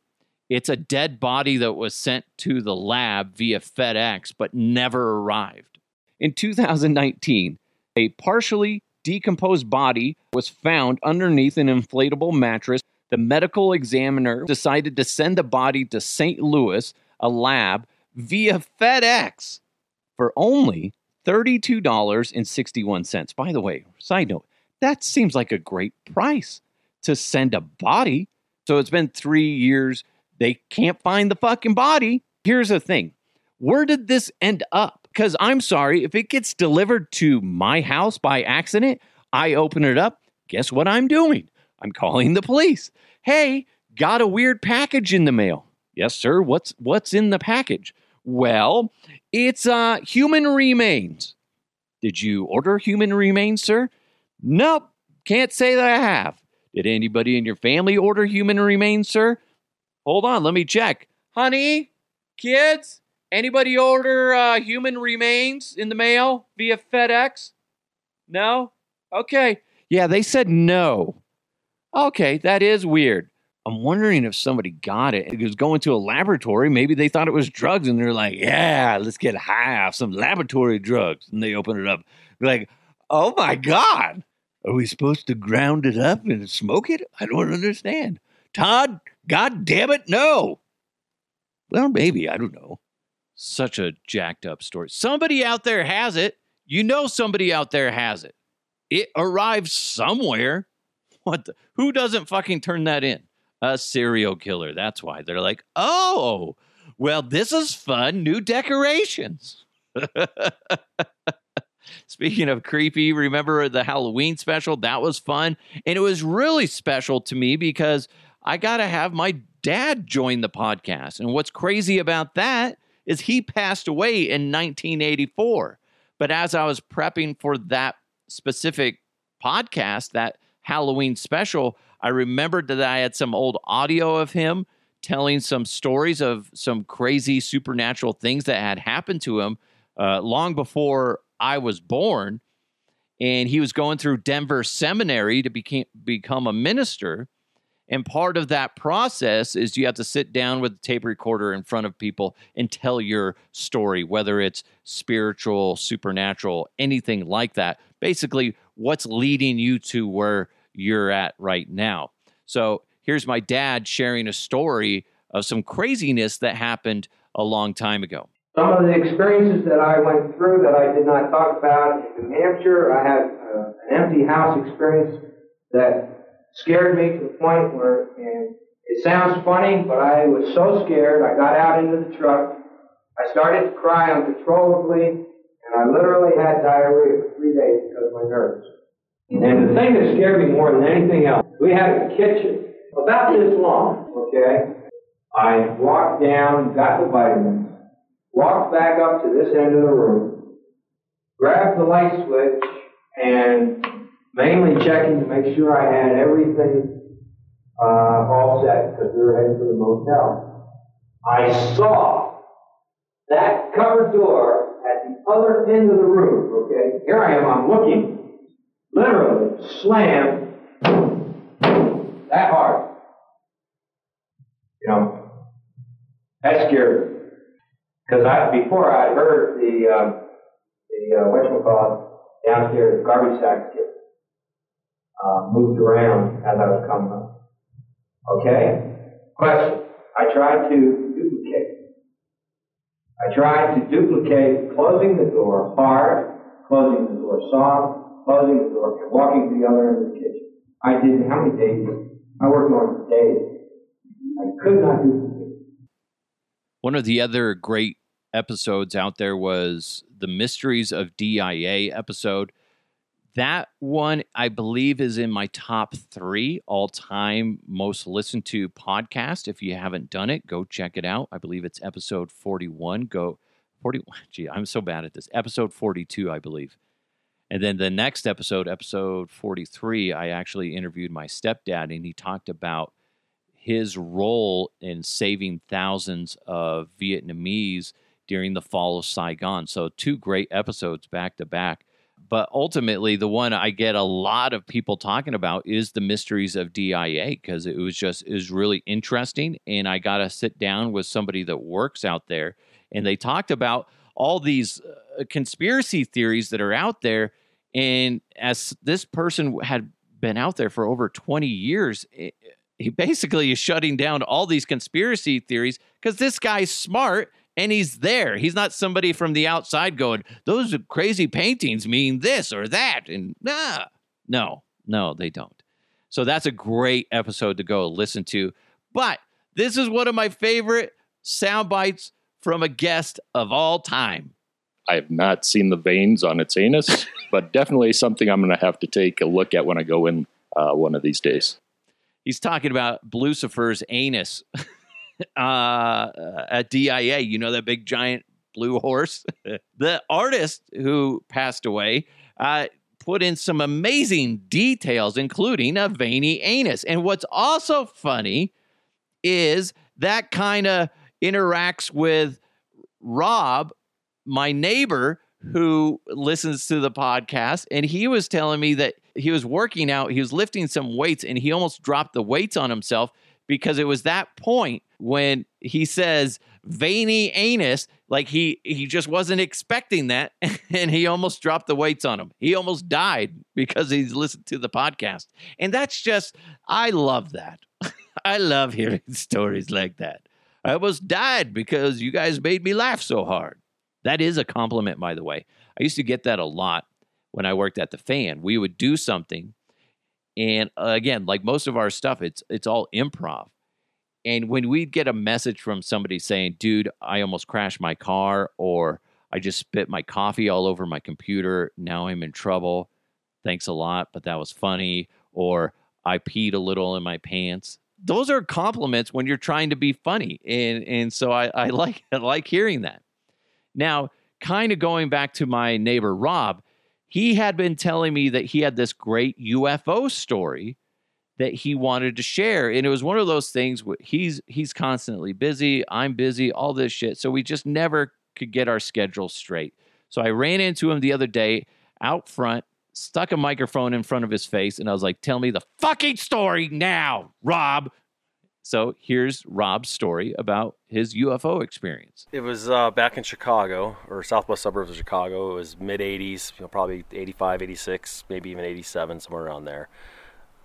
It's a dead body that was sent to the lab via FedEx but never arrived. In 2019, a partially decomposed body was found underneath an inflatable mattress the medical examiner decided to send the body to St. Louis, a lab, via FedEx for only $32.61. By the way, side note, that seems like a great price to send a body. So it's been three years. They can't find the fucking body. Here's the thing where did this end up? Because I'm sorry, if it gets delivered to my house by accident, I open it up. Guess what I'm doing? I'm calling the police. Hey, got a weird package in the mail. Yes, sir. What's what's in the package? Well, it's uh human remains. Did you order human remains, sir? Nope. Can't say that I have. Did anybody in your family order human remains, sir? Hold on, let me check. Honey, kids, anybody order uh, human remains in the mail via FedEx? No? Okay. Yeah, they said no. Okay, that is weird. I'm wondering if somebody got it. It was going to a laboratory. Maybe they thought it was drugs and they're like, yeah, let's get high off some laboratory drugs. And they open it up. They're like, oh my God. Are we supposed to ground it up and smoke it? I don't understand. Todd, God damn it, no. Well, maybe. I don't know. Such a jacked up story. Somebody out there has it. You know, somebody out there has it. It arrives somewhere. What the? Who doesn't fucking turn that in? A serial killer. That's why they're like, oh, well, this is fun. New decorations. Speaking of creepy, remember the Halloween special? That was fun. And it was really special to me because I got to have my dad join the podcast. And what's crazy about that is he passed away in 1984. But as I was prepping for that specific podcast, that Halloween special, I remembered that I had some old audio of him telling some stories of some crazy supernatural things that had happened to him uh, long before I was born, and he was going through Denver Seminary to became, become a minister. And part of that process is you have to sit down with a tape recorder in front of people and tell your story, whether it's spiritual, supernatural, anything like that. Basically, what's leading you to where you're at right now. So here's my dad sharing a story of some craziness that happened a long time ago. Some of the experiences that I went through that I did not talk about in New Hampshire, I had uh, an empty house experience that scared me to the point where, and it sounds funny, but I was so scared. I got out into the truck. I started to cry uncontrollably, and I literally had diarrhea for three days because of my nerves. And the thing that scared me more than anything else, we had a kitchen about this long, okay? I walked down, got the vitamins, walked back up to this end of the room, grabbed the light switch, and mainly checking to make sure I had everything uh, all set because we were heading for the motel. I saw that covered door at the other end of the room, okay? Here I am, I'm looking, literally slammed that hard. You know, that scared me. Because I, before I heard the, uh, the, uh, whatchamacallit, downstairs garbage sack get uh, moved around as I was coming up. Okay? Question. I tried to duplicate. I tried to duplicate closing the door hard, closing the door soft, closing the door, walking to the other end of the kitchen. I did how many days? I worked on for days. I could not duplicate. One of the other great episodes out there was the Mysteries of DIA episode. That one, I believe, is in my top three all time most listened to podcast. If you haven't done it, go check it out. I believe it's episode 41. Go 41. Gee, I'm so bad at this. Episode 42, I believe. And then the next episode, episode 43, I actually interviewed my stepdad and he talked about his role in saving thousands of Vietnamese during the fall of Saigon. So, two great episodes back to back. But ultimately, the one I get a lot of people talking about is the mysteries of DIA because it was just is really interesting. And I got to sit down with somebody that works out there, and they talked about all these uh, conspiracy theories that are out there. And as this person had been out there for over 20 years, it, he basically is shutting down all these conspiracy theories because this guy's smart and he's there. He's not somebody from the outside going, those crazy paintings mean this or that. And nah, no, no, they don't. So that's a great episode to go listen to. But this is one of my favorite sound bites from a guest of all time. I have not seen the veins on its anus, but definitely something I'm going to have to take a look at when I go in uh, one of these days. He's talking about Lucifer's anus uh, at DIA. You know that big giant blue horse? the artist who passed away uh, put in some amazing details, including a veiny anus. And what's also funny is that kind of interacts with Rob, my neighbor who listens to the podcast, and he was telling me that he was working out, he was lifting some weights, and he almost dropped the weights on himself because it was that point when he says veiny anus, like he he just wasn't expecting that, and he almost dropped the weights on him. He almost died because he's listened to the podcast, and that's just I love that. I love hearing stories like that. I almost died because you guys made me laugh so hard. That is a compliment, by the way. I used to get that a lot when I worked at the fan. We would do something, and uh, again, like most of our stuff, it's it's all improv. And when we'd get a message from somebody saying, "Dude, I almost crashed my car," or "I just spit my coffee all over my computer. Now I'm in trouble. Thanks a lot, but that was funny," or "I peed a little in my pants." Those are compliments when you're trying to be funny, and and so I, I like I like hearing that. Now, kind of going back to my neighbor Rob, he had been telling me that he had this great UFO story that he wanted to share and it was one of those things where he's he's constantly busy i'm busy all this shit so we just never could get our schedule straight So I ran into him the other day out front, stuck a microphone in front of his face, and I was like, Tell me the fucking story now, Rob. So here's Rob's story about his UFO experience. It was uh, back in Chicago or southwest suburbs of Chicago. It was mid 80s, you know, probably 85, 86, maybe even 87, somewhere around there.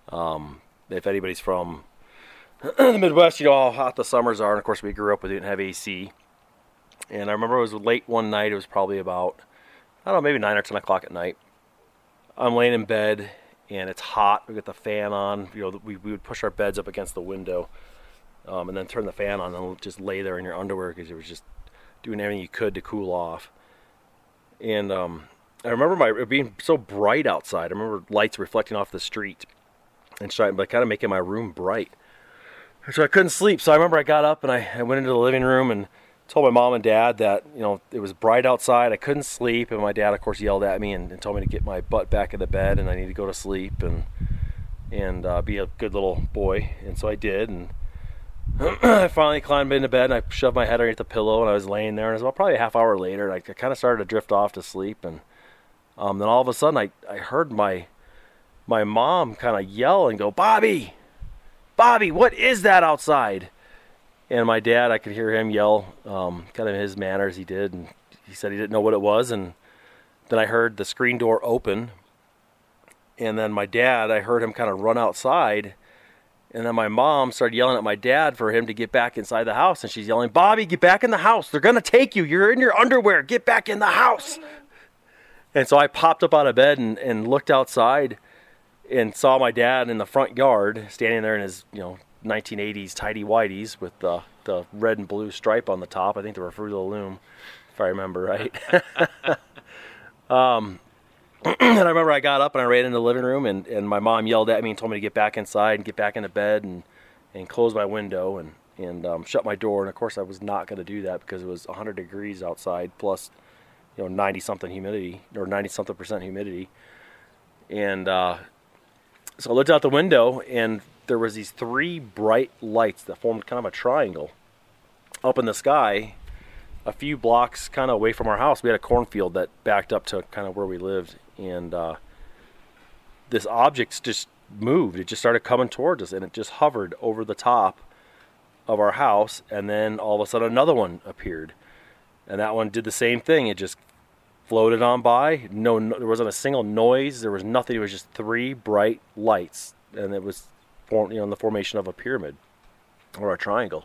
Um, if anybody's from the Midwest, you know how hot the summers are. And of course, we grew up, we didn't have AC. And I remember it was late one night. It was probably about, I don't know, maybe 9 or 10 o'clock at night. I'm laying in bed and it's hot. We got the fan on. You know, we, we would push our beds up against the window um, and then turn the fan on and just lay there in your underwear because you were just doing everything you could to cool off. And um, I remember my it being so bright outside. I remember lights reflecting off the street and trying, but kind of making my room bright. So I couldn't sleep. So I remember I got up and I, I went into the living room and told my mom and dad that you know it was bright outside. I couldn't sleep, and my dad, of course, yelled at me and, and told me to get my butt back in the bed and I need to go to sleep and and uh, be a good little boy. And so I did. And I finally climbed into bed and I shoved my head underneath the pillow and I was laying there. And it was about probably a half hour later, and I, I kind of started to drift off to sleep. And um, then all of a sudden, I, I heard my my mom kind of yell and go, "Bobby, Bobby, what is that outside?" And my dad, I could hear him yell, um, kind of his manner as he did, and he said he didn't know what it was. And then I heard the screen door open, and then my dad, I heard him kind of run outside and then my mom started yelling at my dad for him to get back inside the house. And she's yelling, Bobby, get back in the house. They're going to take you. You're in your underwear. Get back in the house. And so I popped up out of bed and, and looked outside and saw my dad in the front yard standing there in his, you know, 1980s tidy whities with the, the red and blue stripe on the top. I think they were Fruit of the Loom, if I remember right. um, and I remember I got up and I ran into the living room and, and my mom yelled at me and told me to get back inside and get back into bed and, and close my window and, and um, shut my door. And of course I was not going to do that because it was 100 degrees outside plus, you know, 90 something humidity or 90 something percent humidity. And uh, so I looked out the window and there was these three bright lights that formed kind of a triangle up in the sky a few blocks kind of away from our house. We had a cornfield that backed up to kind of where we lived and uh, this object just moved. It just started coming towards us, and it just hovered over the top of our house. And then all of a sudden, another one appeared, and that one did the same thing. It just floated on by. No, no there wasn't a single noise. There was nothing. It was just three bright lights, and it was form, you know, in the formation of a pyramid or a triangle.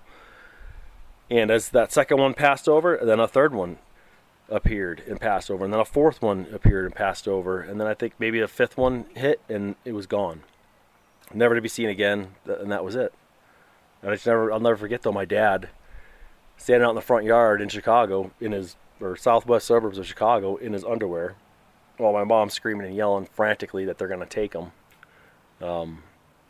And as that second one passed over, then a third one appeared and passed over, and then a fourth one appeared and passed over, and then I think maybe a fifth one hit and it was gone, never to be seen again, and that was it. And I just never, I'll never forget though my dad standing out in the front yard in Chicago in his or southwest suburbs of Chicago in his underwear, while my mom's screaming and yelling frantically that they're gonna take him. Um,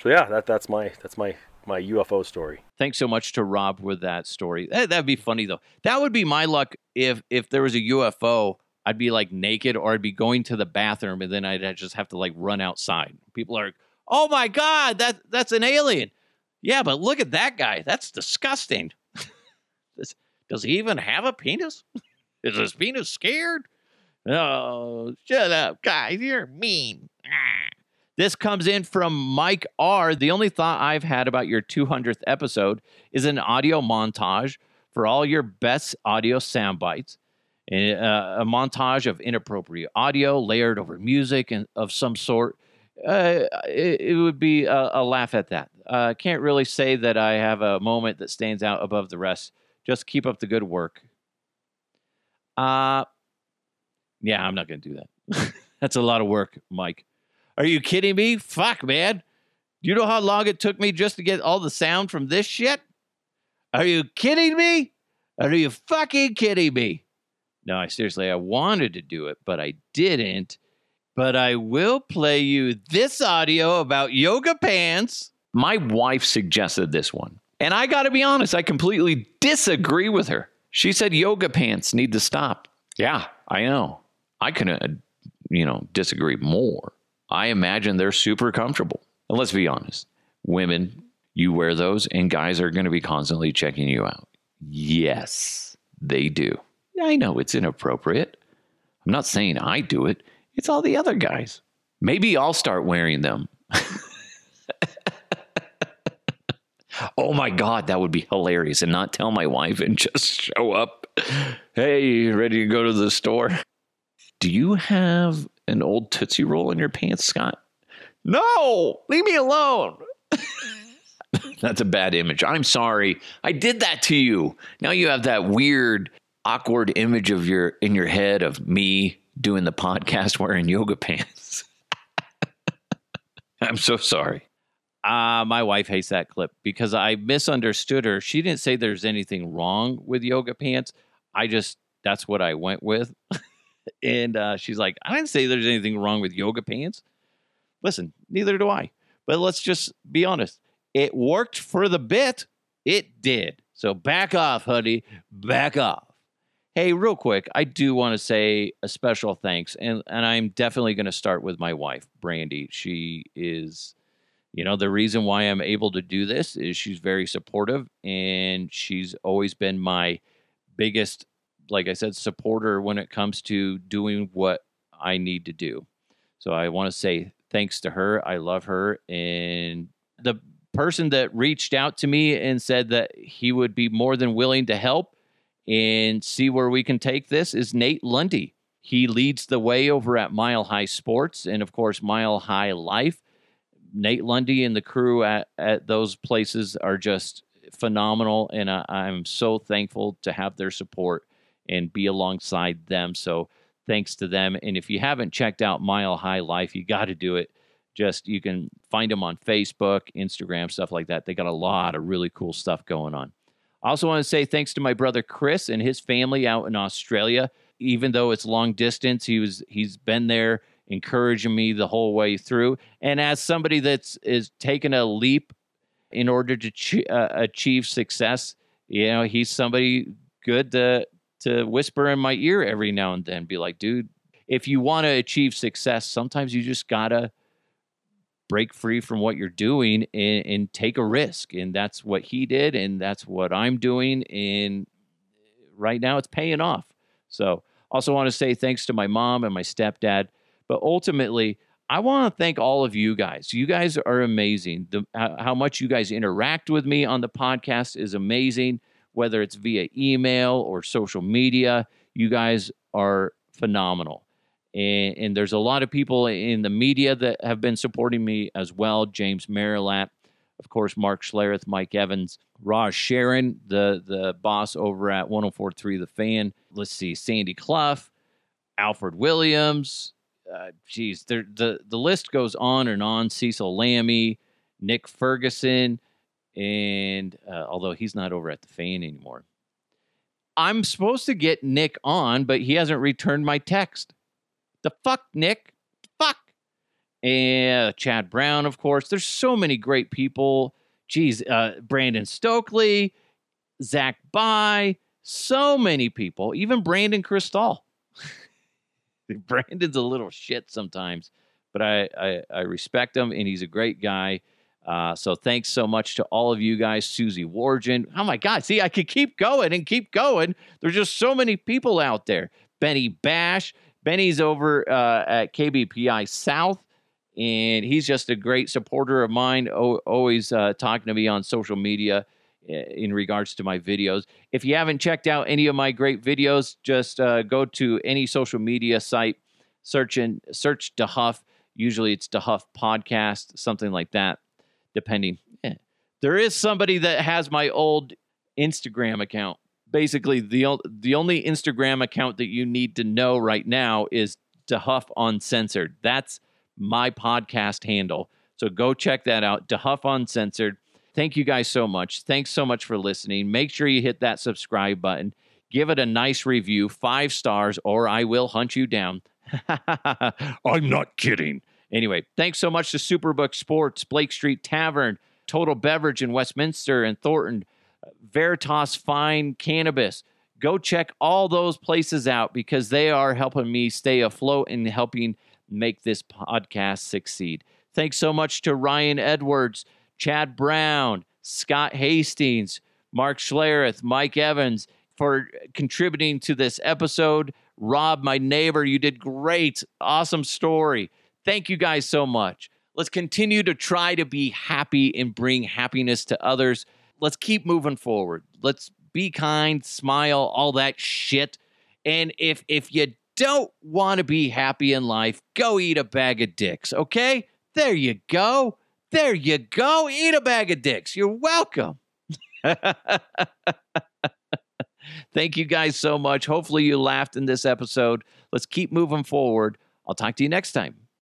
so yeah, that that's my that's my my UFO story. Thanks so much to Rob with that story. That, that'd be funny though. That would be my luck if if there was a UFO. I'd be like naked, or I'd be going to the bathroom, and then I'd just have to like run outside. People are, oh my god, that that's an alien. Yeah, but look at that guy. That's disgusting. this, does he even have a penis? Is his penis scared? Oh, shut up, guys. You're mean. Ah. This comes in from Mike R. The only thought I've had about your 200th episode is an audio montage for all your best audio sound bites. Uh, a montage of inappropriate audio layered over music and of some sort. Uh, it, it, would be a, a, laugh at that. I uh, can't really say that I have a moment that stands out above the rest. Just keep up the good work. Uh, yeah, I'm not going to do that. That's a lot of work, Mike. Are you kidding me? Fuck, man. Do you know how long it took me just to get all the sound from this shit? Are you kidding me? Are you fucking kidding me? No, I seriously, I wanted to do it, but I didn't. But I will play you this audio about yoga pants. My wife suggested this one. And I got to be honest, I completely disagree with her. She said yoga pants need to stop. Yeah, I know. I couldn't, uh, you know, disagree more. I imagine they're super comfortable. And let's be honest, women, you wear those, and guys are going to be constantly checking you out. Yes, they do. I know it's inappropriate. I'm not saying I do it, it's all the other guys. Maybe I'll start wearing them. oh my God, that would be hilarious. And not tell my wife and just show up. Hey, ready to go to the store? Do you have an old Tootsie Roll in your pants, Scott? No, leave me alone. That's a bad image. I'm sorry. I did that to you. Now you have that weird, awkward image of your in your head of me doing the podcast wearing yoga pants. I'm so sorry. Uh, my wife hates that clip because I misunderstood her. She didn't say there's anything wrong with yoga pants. I just, that's what I went with. And uh, she's like, I didn't say there's anything wrong with yoga pants. Listen, neither do I. But let's just be honest. It worked for the bit. It did. So back off, honey. Back off. Hey, real quick, I do want to say a special thanks, and, and I'm definitely going to start with my wife, Brandy. She is, you know, the reason why I'm able to do this is she's very supportive, and she's always been my biggest, like I said, supporter when it comes to doing what I need to do. So I want to say thanks to her. I love her, and the person that reached out to me and said that he would be more than willing to help and see where we can take this is Nate Lundy. He leads the way over at Mile High Sports and, of course, Mile High Life. Nate Lundy and the crew at, at those places are just phenomenal, and I, I'm so thankful to have their support and be alongside them. So, thanks to them. And if you haven't checked out Mile High Life, you got to do it. Just you can find them on Facebook, Instagram, stuff like that. They got a lot of really cool stuff going on. I also want to say thanks to my brother Chris and his family out in Australia. Even though it's long distance, he was he's been there encouraging me the whole way through. And as somebody that's is taking a leap in order to ch- uh, achieve success, you know, he's somebody good to to whisper in my ear every now and then, be like, dude, if you want to achieve success, sometimes you just gotta break free from what you're doing and, and, take a risk. And that's what he did. And that's what I'm doing. And right now it's paying off. So also want to say thanks to my mom and my stepdad. But ultimately, I want to thank all of you guys. You guys are amazing. The, how much you guys interact with me on the podcast is amazing, whether it's via email or social media. You guys are phenomenal. And, and, there's a lot of people in the media that have been supporting me as well. James Merilatt, of course, Mark Schlereth, Mike Evans, Raj Sharon, the the boss over at 104.3 The Fan. Let's see, Sandy Clough, Alfred Williams. Uh, the the list goes on and on. Cecil Lammey, Nick Ferguson, and uh, although he's not over at the Fan anymore, I'm supposed to get Nick on, but he hasn't returned my text. The fuck, Nick? The Fuck. And Chad Brown, of course. There's so many great people. Geez, uh, Brandon Stokley, Zach By, so many people. Even Brandon Krisztal. Brandon's a little shit sometimes, but I, I, I respect him and he's a great guy. Uh, so thanks so much to all of you guys. Susie Wargin. Oh my God. See, I could keep going and keep going. There's just so many people out there. Benny Bash. Benny's over uh, at KBPI South, and he's just a great supporter of mine, o- always uh, talking to me on social media in regards to my videos. If you haven't checked out any of my great videos, just uh, go to any social media site, search in, search DeHuff. Usually it's DeHuff Podcast, something like that, depending. Yeah. There is somebody that has my old Instagram account basically the the only Instagram account that you need to know right now is DeHuff Uncensored. That's my podcast handle. So go check that out. DeHuff Uncensored. Thank you guys so much. Thanks so much for listening. Make sure you hit that subscribe button. Give it a nice review, five stars, or I will hunt you down. I'm not kidding. Anyway, thanks so much to Superbook Sports, Blake Street Tavern, Total Beverage in Westminster and Thornton, uh, Veritas Fine Cannabis. Go check all those places out because they are helping me stay afloat and helping make this podcast succeed. Thanks so much to Ryan Edwards, Chad Brown, Scott Hastings, Mark Schlereth, Mike Evans, for contributing to this episode. Rob, my neighbor, you did great. Awesome story. Thank you guys so much. Let's continue to try to be happy and bring happiness to others. Let's keep moving forward. Let's be kind, smile, all that shit. And if if you don't want to be happy in life, go eat a bag of dicks, okay? There you go. There you go. Eat a bag of dicks. You're welcome. Thank you guys so much. Hopefully, you laughed in this episode. Let's keep moving forward. I'll talk to you next time.